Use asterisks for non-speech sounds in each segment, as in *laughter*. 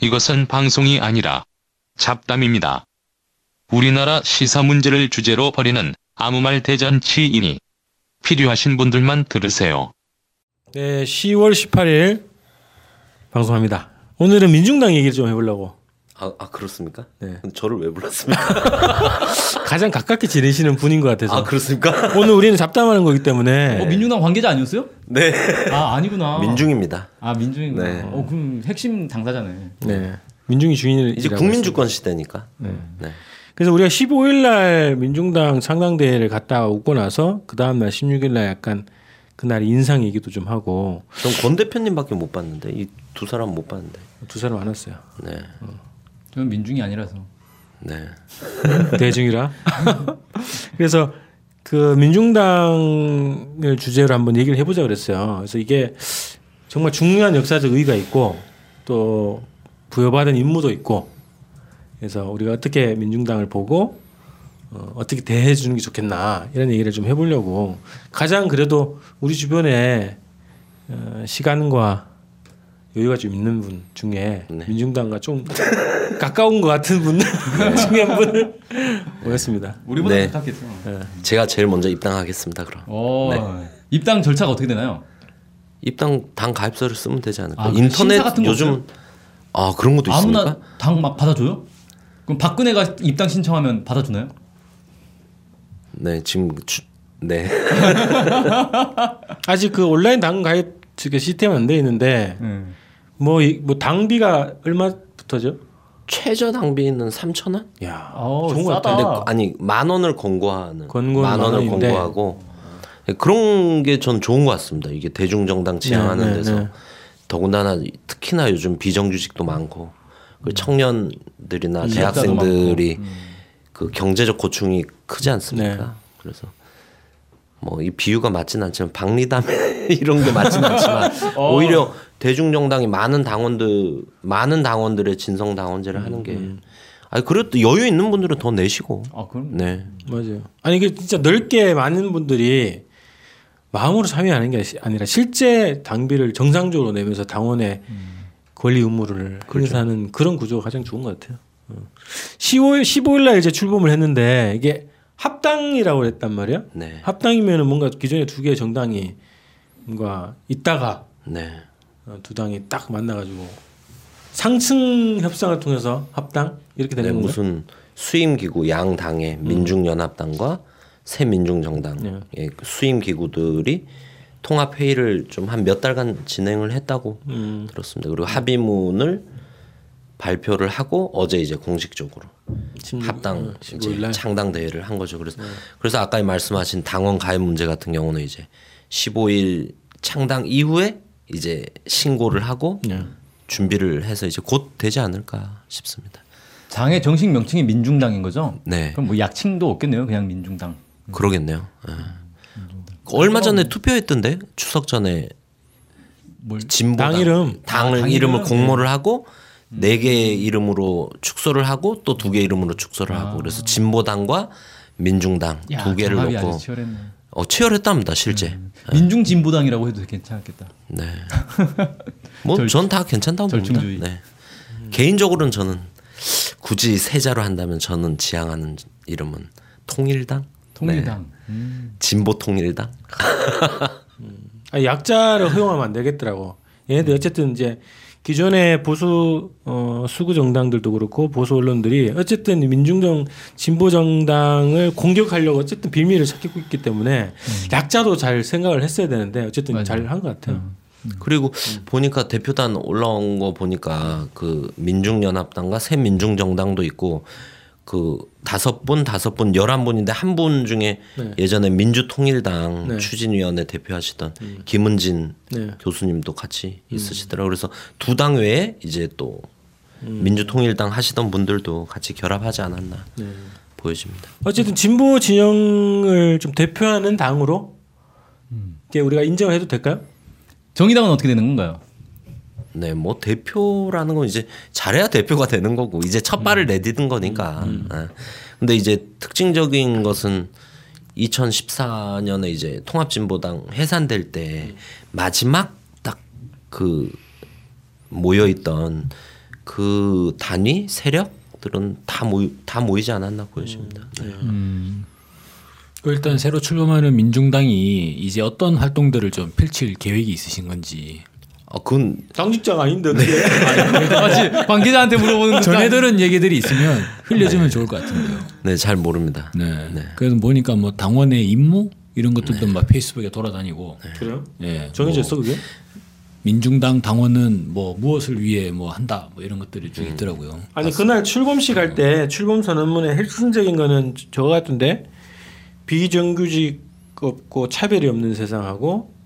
이것은 방송이 아니라 잡담입니다. 우리나라 시사 문제를 주제로 벌이는 아무 말 대잔치이니 필요하신 분들만 들으세요. 네, 10월 18일 방송합니다. 오늘은 민중당 얘기를 좀 해보려고. 아, 아 그렇습니까? 네. 저를 왜 불렀습니까? *laughs* 가장 가깝게 지내시는 분인 것 같아서. 아 그렇습니까? 오늘 우리는 잡담하는 거기 때문에. 어, 민중당 관계자 아니었어요? 네. 아 아니구나. 민중입니다. 아 민중이구나. 네. 어 그럼 핵심 당사자네. 네. 민중이 주인을 이제 국민주권 시대니까. 네. 그래서 우리가 15일 날 민중당 창당대회를 갔다 오고 나서 그 다음 날 16일 날 약간 그날 인상 얘기도 좀 하고 전 권 대표님밖에 못 봤는데 이 두 사람 못 봤는데. 두 사람 안 왔어요. 네. 저는 민중이 아니라서. 네. *laughs* 대중이라. 그래서 그 민중당을 주제로 한번 얘기를 해보자 그랬어요. 그래서 이게 정말 중요한 역사적 의의가 있고 또 부여받은 임무도 있고 그래서 우리가 어떻게 민중당을 보고 어, 어떻게 대해 주는 게 좋겠나 이런 얘기를 좀 해보려고 가장 그래도 우리 주변에 어, 시간과 여유가 좀 있는 분 중에 네. 민중당과 좀 가까운 것 같은 분 *laughs* 중에 한 분을 모였습니다. 우리보다 네. 가깝겠죠. 제가 제일 먼저 입당하겠습니다. 그럼. 어 입당 절차가 어떻게 되나요? 입당 당 가입서를 쓰면 되지 않을까? 아, 그 인터넷 요즘 아 그런 것도 있습니까? 아무나 당 막 받아줘요? 그럼 박근혜가 입당 신청하면 받아주나요? 네 지금 주, 네. *laughs* 아직 그 온라인 당 가입 그 시스템 안 돼 있는데 음. 뭐뭐 당비가 얼마부터죠? 최저 당비는 3천 원? 야, 어, 좋은 것 싸다. 같아. 근데 아니 만 원을 권고하는 만만 원을 원인데. 권고하고 네, 그런 게 전 좋은 것 같습니다. 이게 대중정당 지향하는 네, 네, 데서 네. 더군다나 특히나 요즘 비정규직도 많고 그 청년들이나 음, 대학생들이 그 경제적 고충이 크지 않습니까? 네. 그래서 뭐 이 비유가 맞진 않지만 박리담에 *laughs* 이런 게 맞진 않지만 어. 오히려 대중정당이 많은 당원들 많은 당원들의 진성 당원제를 하는 게 아니 그래도 여유 있는 분들은 더 내시고 아 그럼 네 맞아요. 아니 이게 진짜 넓게 많은 분들이 마음으로 참여하는 게 아니라 실제 당비를 정상적으로 내면서 당원의 권리 의무를 행사하는 그런 구조가 가장 좋은 것 같아요. 어. 15일 15일 날 이제 출범을 했는데 이게 합당이라고 했단 말이야. 네. 합당이면은 뭔가 기존에 두 개의 정당이 뭔가 있다가 네. 어, 두 당이 딱 만나가지고 상층 협상을 통해서 합당 이렇게 네, 되는 건가요? 무슨 수임 기구 양 당의 민중연합당과 새 민중정당 네. 의 수임 기구들이 통합 회의를 좀 한 몇 달간 진행을 했다고 음. 들었습니다. 그리고 합의문을 발표를 하고 어제 이제 공식적으로 십육- 합당 어, 이제 15일 날. 창당 대회를 한 거죠. 그래서 그래서 아까 말씀하신 당원 가입 문제 같은 경우는 이제 15일 창당 이후에 이제 신고를 하고 네. 준비를 해서 이제 곧 되지 않을까 싶습니다. 당의 정식 명칭이 민중당인 거죠? 네. 그럼 뭐 약칭도 없겠네요. 그냥 민중당. 그러겠네요. 예. 얼마 전에 투표했던데 추석 전에 뭘 진보당 당 이름. 당을 아, 당 이름을 이름? 공모를 하고 네개 이름으로 축소를 하고 또 두 개 이름으로 축소를 하고 그래서 진보당과 민중당 야, 두 개를 놓고 치열했네. 어, 치열했답니다 실제. 민중 진보당이라고 해도 괜찮겠다. 네. *laughs* 뭐 전 다 괜찮다고 봅니다. 절충주의. 네. 개인적으로는 저는 굳이 세자로 한다면 저는 지향하는 이름은 통일당. 통일당. 네. 음. 진보 통일당. 아니, 약자를 허용하면 안 되겠더라고. 얘네들 어쨌든 이제 기존의 보수 어, 수구 정당들도 그렇고 보수 언론들이 어쨌든 민중정 진보 정당을 공격하려고 어쨌든 빌미를 찾고 있기 때문에 약자도 잘 생각을 했어야 되는데 어쨌든. 잘 한 것 같아요. 그리고 보니까 대표단 올라온 거 보니까 그 민중연합당과 새 민중정당도 있고 그 다섯 분 다섯 분 열한 분인데 한 분 중에 네. 예전에 민주통일당 네. 추진위원회 대표하시던 김은진 네. 교수님도 같이 있으시더라고요. 그래서 두 당 외에 이제 또 민주통일당 하시던 분들도 같이 결합하지 않았나 보여집니다. 어쨌든 진보 진영을 좀 대표하는 당으로 이게 우리가 인정을 해도 될까요? 정의당은 어떻게 되는 건가요? 네, 뭐 대표라는 건 이제 잘해야 대표가 되는 거고 이제 첫 발을 내디딘 거니까. 예. 근데 이제 특징적인 것은 2014년에 이제 통합진보당 해산될 때 마지막 딱 그 모여 있던 그 단위 세력들은 다 모이 다 모이지 않았나 보여집니다. 네. 그 일단 새로 출범하는 민중당이 이제 어떤 활동들을 좀 펼칠 계획이 있으신 건지 아, 그건 당직자가 아닌데 어떻게? 마치 관계자한테 물어보는 듯한 전해 들은 얘기들은 얘기들이 있으면 흘려주면 좋을 것 같은데요. 네, 잘 모릅니다. 네. 그래서 보니까 뭐 당원의 임무 이런 것들도 막 페이스북에 돌아다니고 그래요? 예, 정해졌어 그게? 민중당 당원은 뭐 무엇을 위해 뭐 한다 뭐 이런 것들이 쭉 있더라고요. 아니 그날 출범식 할 때 출범 선언문에 핵심적인 거는 저거 같은데 비정규직 없고 차별이 없는 세상하고 토-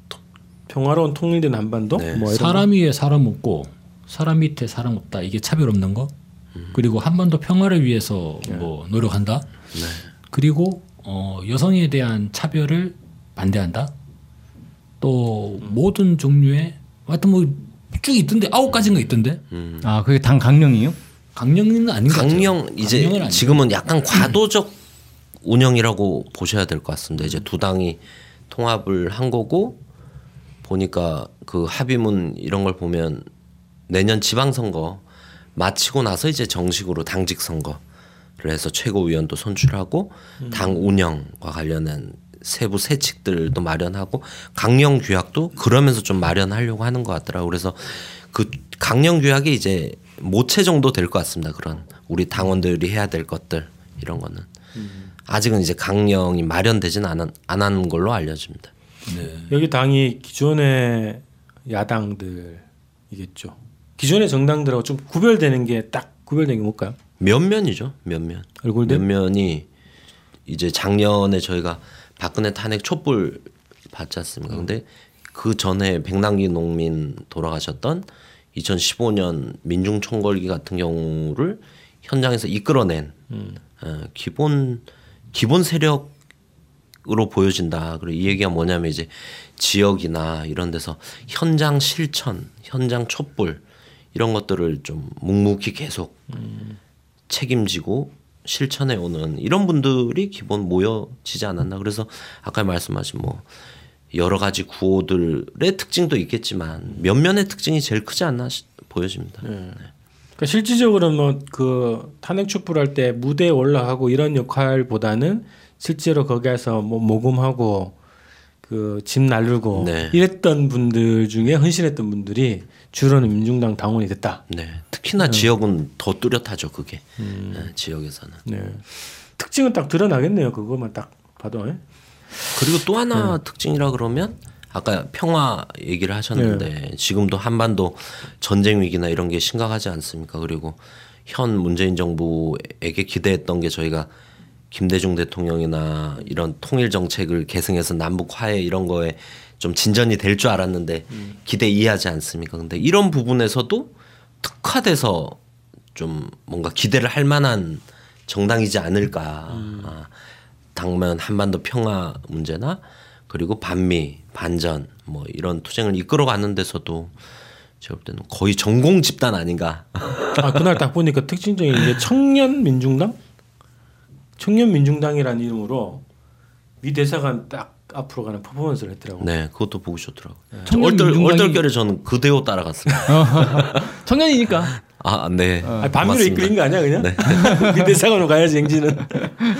평화로운 통일된 한반도? 네. 뭐 사람 위에 사람 없고 사람 밑에 사람 없다. 이게 차별 없는 거? 그리고 한반도 평화를 위해서 뭐 노력한다? 그리고 어, 여성에 대한 차별을 반대한다? 또 모든 종류의 하여튼 뭐 쭉 있던데 아홉 가지인가 있던데? 아 그게 당 강령이요? 강령은 아닌 것 같아요. 강령 이제 강령은 아니고. 지금은 약간 과도적 운영이라고 보셔야 될 것 같습니다. 이제 두 당이 통합을 한 거고 보니까 그 합의문 이런 걸 보면 내년 지방선거 마치고 나서 이제 정식으로 당직 선거를 해서 최고위원도 선출하고 당 운영과 관련한 세부 세칙들도 마련하고 강령 규약도 그러면서 좀 마련하려고 하는 것 같더라고요. 그래서 그 강령 규약이 이제 모체 정도 될 것 같습니다. 그런 우리 당원들이 해야 될 것들 이런 거는 아직은 이제 강령이 마련되지는 않은 안 하는 걸로 알려집니다. 여기 당이 기존의 야당들이겠죠. 기존의 정당들하고 좀 구별되는 게 딱 구별되는 게 뭘까요? 면면이죠. 면면. 얼굴들? 면면이 이제 작년에 저희가 박근혜 탄핵 촛불 받지 않습니까? 근데 그 전에 백남기 농민 돌아가셨던 2015년 민중 총궐기 같은 경우를 현장에서 이끌어낸 어, 기본 기본 세력 으로 보여진다. 그리고 이 얘기가 뭐냐면 이제 지역이나 이런 데서 현장 실천, 현장 촛불 이런 것들을 좀 묵묵히 계속 책임지고 실천해 오는 이런 분들이 기본 모여지지 않았나. 그래서 아까 말씀하신 뭐 여러 가지 구호들의 특징도 있겠지만 면면의 특징이 제일 크지 않나 시- 보여집니다. 그러니까 실질적으로는 뭐 그 탄핵 촛불할 때 무대에 올라가고 이런 역할보다는 실제로 거기에서 뭐 모금하고 그 집 날르고 네. 이랬던 분들 중에 헌신했던 분들이 주로는 민중당 당원이 됐다. 네. 특히나 지역은 더 뚜렷하죠. 그게 네, 지역에서는. 네. 특징은 딱 드러나겠네요. 그것만 딱 봐도. 예? 그리고 또 하나 특징이라 그러면 아까 평화 얘기를 하셨는데 지금도 한반도 전쟁 위기나 이런 게 심각하지 않습니까? 그리고 현 문재인 정부에게 기대했던 게 저희가 김대중 대통령이나 이런 통일 정책을 계승해서 남북 화해 이런 거에 좀 진전이 될 줄 알았는데 기대 이해하지 않습니까? 근데 이런 부분에서도 특화돼서 좀 뭔가 기대를 할 만한 정당이지 않을까. 아, 당면 한반도 평화 문제나 그리고 반미, 반전 뭐 이런 투쟁을 이끌어 가는 데서도 제가 볼 때는 거의 전공 집단 아닌가. 아 그날 딱 보니까 특징적인 게 청년 민중당, 청년 민중당이라는 이름으로 미 대사관 딱 앞으로 가는 퍼포먼스를 했더라고. 네, 그것도 보고 싶더라고요. 청년 얼떨 얼떨결에 저는 그 대호 따라갔습니다. *laughs* 청년이니까 아, 네. 아니, 반미로 맞습니다. 이끌린 거 아니야 그냥? *laughs* 미 대사관으로 가야지 행진은.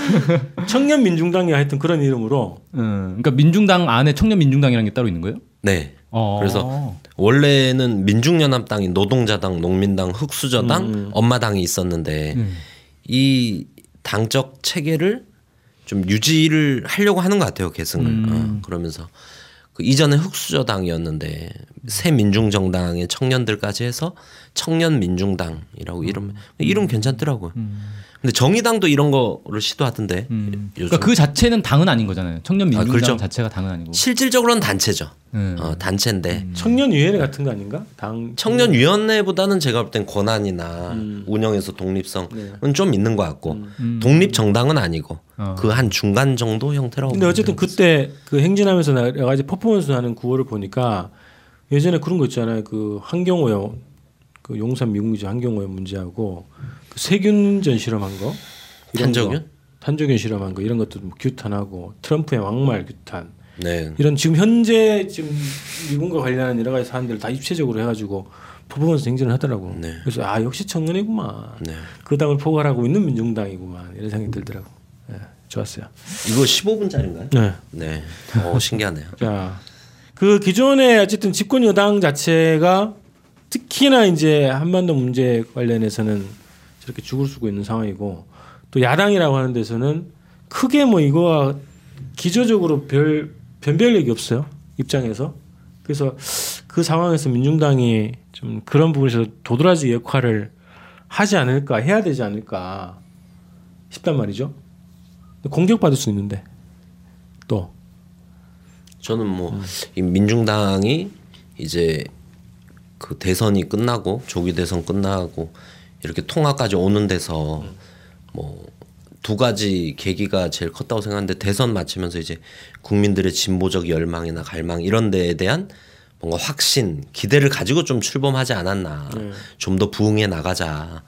*laughs* 청년 민중당이 하여튼 그런 이름으로 음, 그러니까 민중당 안에 청년 민중당이라는 게 따로 있는 거예요? 네. 어. 그래서 원래는 민중연합당이 노동자당, 농민당, 흑수저당, 엄마당이 있었는데 이 당적 체계를 좀 유지를 하려고 하는 것 같아요 계승을. 어, 그러면서. 그 이전에 흑수저당이었는데 새 민중정당의 청년들까지 해서 청년 민중당이라고 이름 이름 괜찮더라고요. 근데 정의당도 이런 거를 시도하던데 요즘 그러니까 그 자체는 당은 아닌 거잖아요. 청년 민중당 그렇죠. 자체가 당은 아니고. 실질적으로는 단체죠. 음. 어, 단체인데 청년위원회 같은 거 아닌가? 당 청년위원회보다는 제가 볼 땐 권한이나 운영에서 독립성은 네. 좀 있는 것 같고 음. 독립 정당은 아니고 어. 그한 중간 정도 형태라고. 근데 어쨌든 그때 그 행진하면서 여러 가지 퍼포먼스 하는 구호를 보니까 예전에 그런 거 있잖아요. 그 한경호요, 그 용산 미군기지 한경호요 문제하고 그 세균전 실험한 거, 탄저균? 거, 탄저균 실험한 거 이런 것도 뭐 규탄하고 트럼프의 막말 규탄 네. 이런 지금 현재 지금 미군과 관련한 여러 가지 사안들을 다 입체적으로 해가지고 퍼포먼스 행진을 하더라고. 네. 그래서 아 역시 청년이구만. 네. 그 당을 포괄하고 있는 민중당이구만 이런 생각이 들더라고. 예, 좋았어요. 이거 15분짜리인가요? 네. 네. 어 신기하네요. 자, 그 기존의 어쨌든 집권 여당 자체가 특히나 이제 한반도 문제 관련해서는 저렇게 죽을 쓰고 있는 상황이고 또 야당이라고 하는 데서는 크게 뭐 이거와 기저적으로 별 변별력이 없어요 입장에서. 그래서 그 상황에서 민중당이 좀 그런 부분에서 도드라지 역할을 하지 않을까 해야 되지 않을까 싶단 말이죠. 공격받을 수 있는데 또. 저는 뭐이 민중당이 이제 그 대선이 끝나고 조기 대선 끝나고 이렇게 통합까지 오는 데서 뭐 두 가지 계기가 제일 컸다고 생각하는데 대선 마치면서 이제 국민들의 진보적 열망이나 갈망 이런 데에 대한 뭔가 확신, 기대를 가지고 좀 출범하지 않았나. 좀더 부응해 나가자.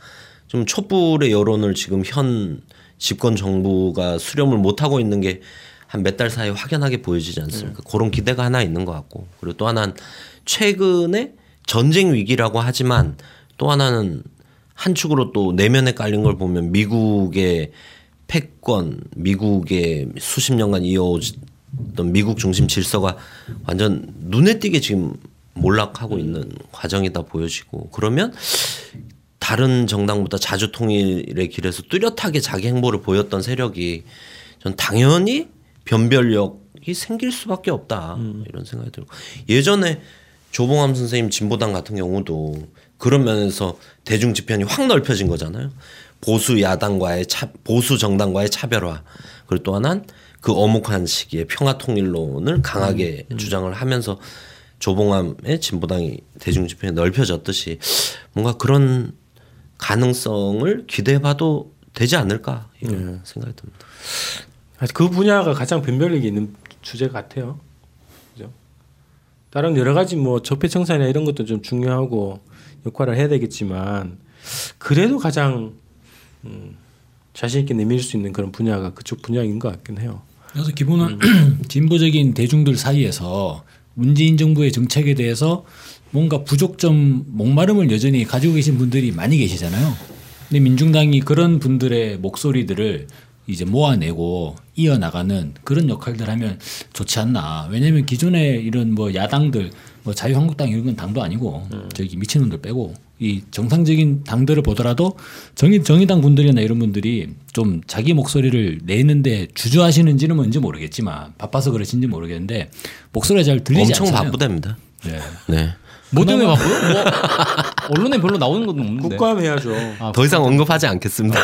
좀 촛불의 여론을 지금 현 집권 정부가 수렴을 못 하고 있는 게 한 몇 달 사이에 확연하게 보여지지 않습니까? 그런 기대가 하나 있는 것 같고 그리고 또 하나는 최근에 전쟁 위기라고 하지만 또 하나는 한 축으로 또 내면에 깔린 걸 보면 미국의 패권, 미국의 수십 년간 이어오던 미국 중심 질서가 완전 눈에 띄게 지금 몰락하고 있는 과정이다 보여지고 그러면 다른 정당보다 자주 통일의 길에서 뚜렷하게 자기 행보를 보였던 세력이 전 당연히 변별력이 생길 수밖에 없다. 이런 생각이 들고 예전에 조봉암 선생님 진보당 같은 경우도 그런 면에서 대중 지편이 확 넓혀진 거잖아요. 보수 야당과의 차, 보수 정당과의 차별화 그리고 또 하나는 그 어목한 시기에 평화 통일론을 강하게 주장을 하면서 조봉암의 진보당이 대중 지편이 넓혀졌듯이 뭔가 그런 가능성을 기대해봐도 되지 않을까 이런 생각이 듭니다. 그 분야가 가장 변별력이 있는 주제 같아요. 다른 여러 가지 뭐 적폐청산이나 이런 것도 좀 중요하고 역할을 해야 되겠지만 그래도 가장 음, 자신 있게 내밀 수 있는 그런 분야가 그쪽 분야인 것 같긴 해요. 그래서 기본은 *clears throat* 진보적인 대중들 사이에서 문재인 정부의 정책에 대해서 뭔가 부족점 목마름을 여전히 가지고 계신 분들이 많이 계시잖아요. 근데 민중당이 그런 분들의 목소리들을 이제 모아내고 이어나가는 그런 역할들 하면 좋지 않나. 왜냐하면 기존에 이런 뭐 야당들 뭐 자유한국당 이런 건 당도 아니고 저기 미친놈들 빼고 이 정상적인 당들을 보더라도 정의 정의당 분들이나 이런 분들이 좀 자기 목소리를 내는데 주저하시는지는 뭔지 모르겠지만 바빠서 그러신지 모르겠는데 목소리가 잘 들리지 엄청 않잖아요. 바쁘답니다. 네. 네. 뭐 때문에 바빠요? 뭐 언론에 별로 나오는 건 없는데. 국감 해야죠. 아, 더 이상 언급하지 않겠습니다.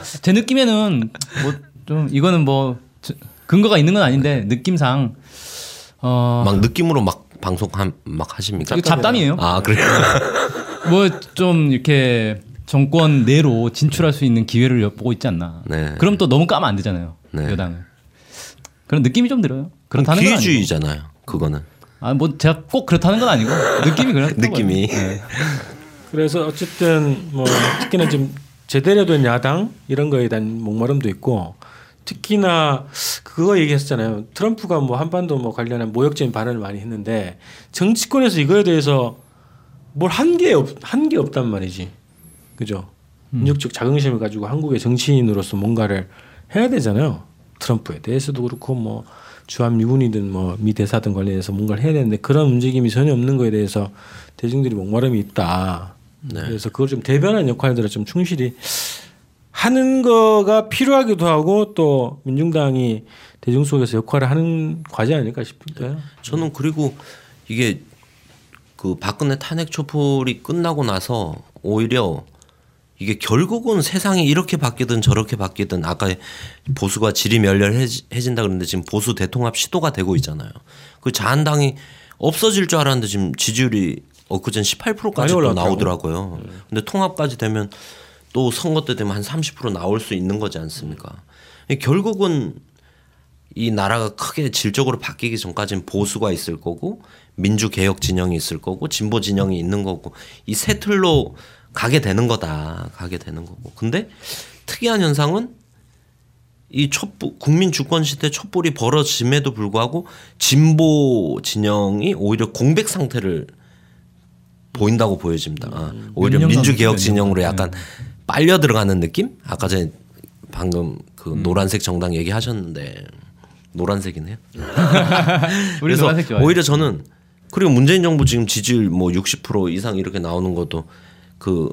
*laughs* 제 느낌에는 뭐 좀 이거는 뭐 저- 근거가 있는 건 아닌데 느낌상 어, 막 느낌으로 막 방송 한, 막 하십니까? 이거 잡담이에요. 아 그래요? *laughs* 뭐 좀 이렇게 정권 내로 진출할 수 있는 기회를 엿보고 있지 않나. 네. 그럼 또 너무 까면 안 되잖아요. 네. 여당은. 그런 느낌이 좀 들어요. 그렇다는 아니고. 기회주의잖아요. 그거는 아, 뭐 제가 꼭 그렇다는 건 아니고 느낌이 그렇다고. 느낌이. 네. 그래서 어쨌든 뭐 특히나 좀 제대로 된 야당 이런 거에 대한 목마름도 있고 특히나 그거 얘기했잖아요. 트럼프가 뭐 한반도 뭐 관련한 모욕적인 발언을 많이 했는데 정치권에서 이거에 대해서 뭘 한 게 없 한 게 없단 말이지. 그죠? 인격적 자긍심을 가지고 한국의 정치인으로서 뭔가를 해야 되잖아요. 트럼프에 대해서도 그렇고 뭐 주한 미군이든 뭐 미 대사든 관련해서 뭔가를 해야 되는데 그런 움직임이 전혀 없는 거에 대해서 대중들이 목마름이 있다. 그래서 그걸 좀 대변한 역할들을 좀 충실히 하는 거가 필요하기도 하고 또 민중당이 대중 속에서 역할을 하는 과제 아닐까 싶은데요. 저는 그리고 이게 그 박근혜 탄핵 촛불이 끝나고 나서 오히려 이게 결국은 세상이 이렇게 바뀌든 저렇게 바뀌든 아까 보수가 질이 멸렬해진다 그랬는데 지금 보수 대통합 시도가 되고 있잖아요. 그 자한당이 없어질 줄 알았는데 지금 지지율이 엊그젠 18%까지 많이 또. 나오더라고요. 근데 통합까지 되면 또 선거 때 되면 한 30% 나올 수 있는 거지 않습니까? 결국은 이 나라가 크게 질적으로 바뀌기 전까지는 보수가 있을 거고 민주 개혁 진영이 있을 거고 진보 진영이 있는 거고 이 세 틀로 가게 되는 거다. 가게 되는 거고. 근데 특이한 현상은 이 촛불 국민 주권 시대 촛불이 벌어짐에도 불구하고 진보 진영이 오히려 공백 상태를 보인다고 보여집니다. 아, 오히려 민주개혁 몇 진영으로 년간. 약간 빨려 들어가는 느낌? 아까 전에 방금 그 음. 노란색 정당 얘기하셨는데 노란색이네요. *laughs* 그래서 노란색. 오히려 저는 그리고 문재인 정부 지금 지지율 뭐 60% 이상 이렇게 나오는 것도 그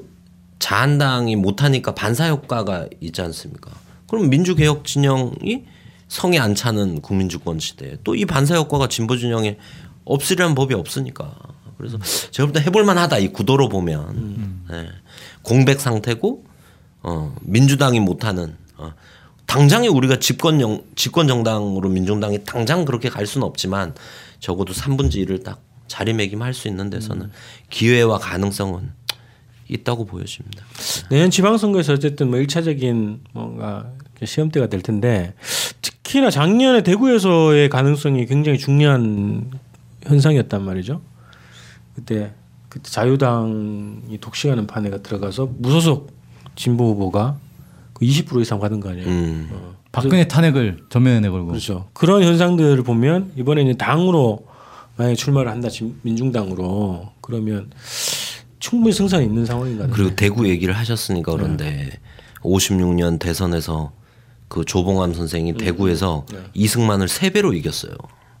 자한당이 못하니까 반사 효과가 있지 않습니까? 그럼 민주개혁 진영이 성에 안 차는 국민주권 시대에 또 이 반사 효과가 진보 진영에 없으려는 법이 없으니까 그래서 제가 볼 때 해볼만하다 이 구도로 보면 네. 공백 상태고 어, 민주당이 못하는 어, 당장에 우리가 집권 영, 집권 정당으로 민중당이 당장 그렇게 갈 수는 없지만 적어도 3분의 1을 딱 자리매김할 수 있는 데서는 기회와 가능성은 있다고 보여집니다. 내년 지방선거에서 어쨌든 뭐 1차적인 뭔가 시험대가 될 텐데 특히나 작년에 대구에서의 가능성이 굉장히 중요한 현상이었단 말이죠. 그때 그때 자유당이 독식하는 판에가 들어가서 무소속 진보 후보가 그20% 이상 받은 거 아니에요. 음. 어. 박근혜 탄핵을 전면에 걸고. 그렇죠. 그런 현상들을 보면 이번에는 당으로 만약에 출마를 한다 진- 민중당으로 그러면 충분히 승산이 있는 상황인 것 같아요. 그리고 대구 얘기를 하셨으니까 그런데 56년 대선에서 그 조봉암 선생이 대구에서 이승만을 세 배로 이겼어요.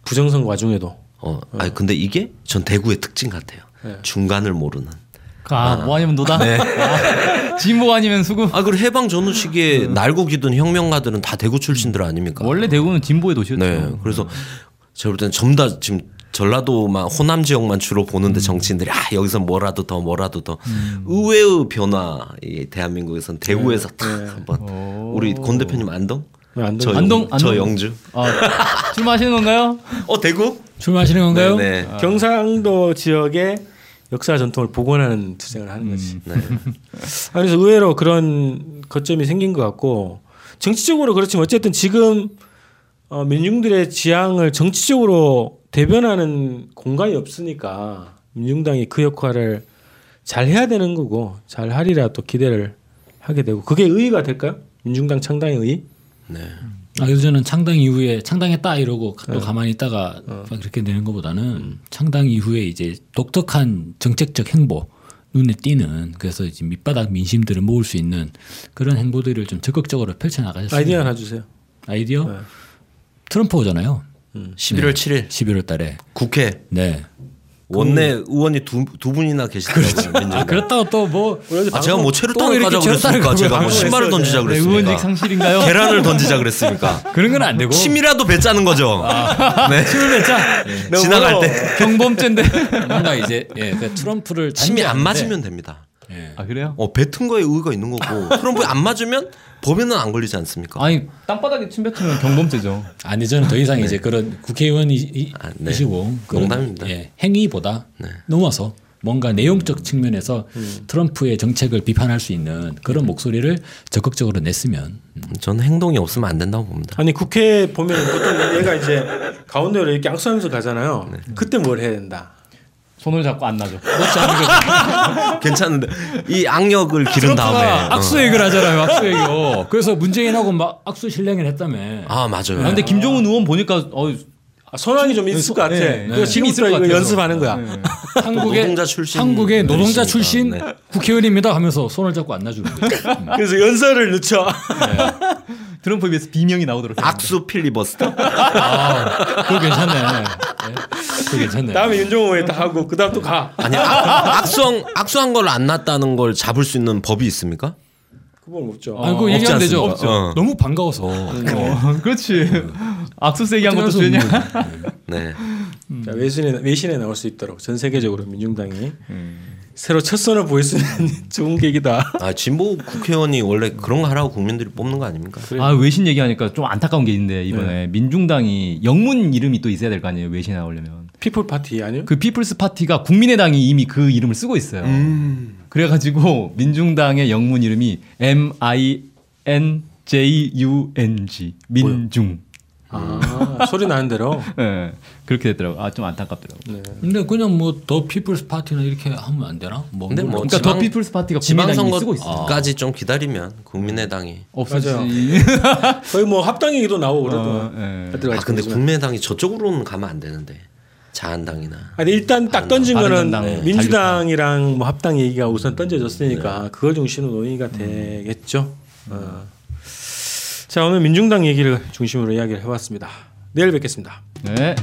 부정선거 와중에도 어, 아니 근데 이게 전 대구의 특징 같아요. 중간을 모르는. 아, 뭐 아니면 노다. 아, 진보 아니면 수구. 아 그리고 해방 전후 시기에 날고 기던 혁명가들은 다 대구 출신들 아닙니까? 원래 대구는 진보의 도시였죠. 네. 그래서 제가 볼 때는 전부 다 지금 전라도만 호남 지역만 주로 보는데 정치인들이 아 여기서 뭐라도 더 뭐라도 더 의외의 변화 이 대한민국에선 대구에서 탁 한번 우리 권 대표님 안동 안동 저, 안동, 영, 저 안동. 영주 아, 출마하시는 건가요? 어 대구 출마하시는 건가요? 네, 네. 경상도 지역의 역사 전통을 복원하는 투쟁을 하는 거지. 네. 아, 그래서 의외로 그런 거점이 생긴 것 같고 정치적으로 그렇지만 어쨌든 지금 어, 민중들의 지향을 정치적으로 대변하는 공간이 없으니까 민중당이 그 역할을 잘 해야 되는 거고 잘 하리라 또 기대를 하게 되고 그게 의의가 될까요? 민중당 창당의 의의? 네. 아, 그래서 저는 창당 이후에 창당했다 이러고 또 가만히 있다가 막 그렇게 되는 것보다는 창당 이후에 이제 독특한 정책적 행보 눈에 띄는 그래서 이제 밑바닥 민심들을 모을 수 있는 그런 행보들을 좀 적극적으로 펼쳐 나가셨어요. 아이디어 하나 주세요. 아이디어 네. 트럼프 오잖아요. 11월 7일 11월 달에. 국회 네. 원내 의원이 두, 두 분이나 계시더라고요. 민주당. 아, 그렇다고 또뭐 아, 제가 뭐 체류탄을 가자 그랬습니까? 제가 뭐 신발을. 던지자 네, 그랬습니까? 의원직 상실인가요? 계란을 던지자 그랬습니까? 그런 건 안 되고 침이라도 뱉자는 거죠. *laughs* 네. 지나갈 때 경범죄인데. 뭔가 이제 예, 그 트럼프를 침이 안 맞으면 됩니다. 예. 아 그래요? 어, 뱉은 거에 의의가 있는 거고 *laughs* 트럼프에 안 맞으면 법에는 안 걸리지 않습니까? 아니 땅바닥에 침 뱉으면 경범죄죠. 아니 저는 더 이상 이제 그런 국회의원이시고 아, 네. 농담입니다. 예, 행위보다 넘어서 뭔가 내용적 측면에서 트럼프의 정책을 비판할 수 있는 그런 목소리를 적극적으로 냈으면 저는 행동이 없으면 안 된다고 봅니다. 아니 국회 보면 보통 얘가 이제 가운데로 이렇게 악수하면서 가잖아요. 그때 뭘 해야 된다. 손을 잡고 안 나죠. *laughs* 괜찮은데 이 악력을 기른 다음에 트럼프가 어. 악수 얘기를 하잖아요. 악수 얘기요. 그래서 문재인하고 막 악수 실랭이를 했다며. 아 맞아요. 아, 근데 김종은 의원 보니까 어, 아, 선언이 좀 있을 것 같아. 네, 그래서 네. 지금부터 것 이거. 연습하는 거야. 한국의 노동자 출신 한국의 노동자. 출신 네. 국회의원입니다 하면서 손을 잡고 안 놔주는 거죠. 음. 그래서 연설을 늦춰. 트럼프에 비해서 비명이 나오도록. 악수 필리버스터. 아, 그거 괜찮네. 예, 그거 괜찮네. 다음에 윤종호에 딱 하고 그다음 또 가. 아니 악, 악수한 악수한 걸 안 났다는 걸 잡을 수 있는 법이 있습니까? 그건 없죠. 아, 그거 없지 얘기하면 되죠. 않습니까? 어. 너무 반가워서. 어, 그렇지. 악수 세게 한 것도 죄냐? 없는 *laughs* 네. 자, 외신에 외신에 나올 수 있도록 전 세계적으로 민중당이 새로 첫 선을 보일 수 있는 좋은 계기다. 아 진보 국회의원이 원래 그런 거 하라고 국민들이 뽑는 거 아닙니까? 아 외신 얘기하니까 좀 안타까운 게 있는데 이번에 민중당이 영문 이름이 또 있어야 될 거 아니에요 외신에 나오려면 People Party 아니요? 그 People's Party가 국민의당이 이미 그 이름을 쓰고 있어요. 그래가지고 민중당의 영문 이름이 M I N J U N G 민중. 아, 소리 나는 대로. 예 *laughs* 그렇게 됐더라고. 아 좀 안타깝더라고. 네. 근데 그냥 뭐 The People's Party나 이렇게 하면 안 되나? 뭐 근데 뭐 그러니까 지방- The People's Party가 국민의당이 쓰고 있어. 지방선거까지 좀 기다리면 국민의당이 없어지. *laughs* 거의 뭐 합당 얘기도 나오고 어, 그러더만. 예. 하여튼 아 근데. 국민의당이 저쪽으로는 가면 안 되는데 자한당이나 아, 근데 일단 딱 던진 거는 네. 민주당이랑 뭐 합당 얘기가 우선 던져졌으니까 그걸 중심으로 논의가 되겠죠. 어. 자 오늘 민중당 얘기를 중심으로 이야기를 해봤습니다. 내일 뵙겠습니다. 네.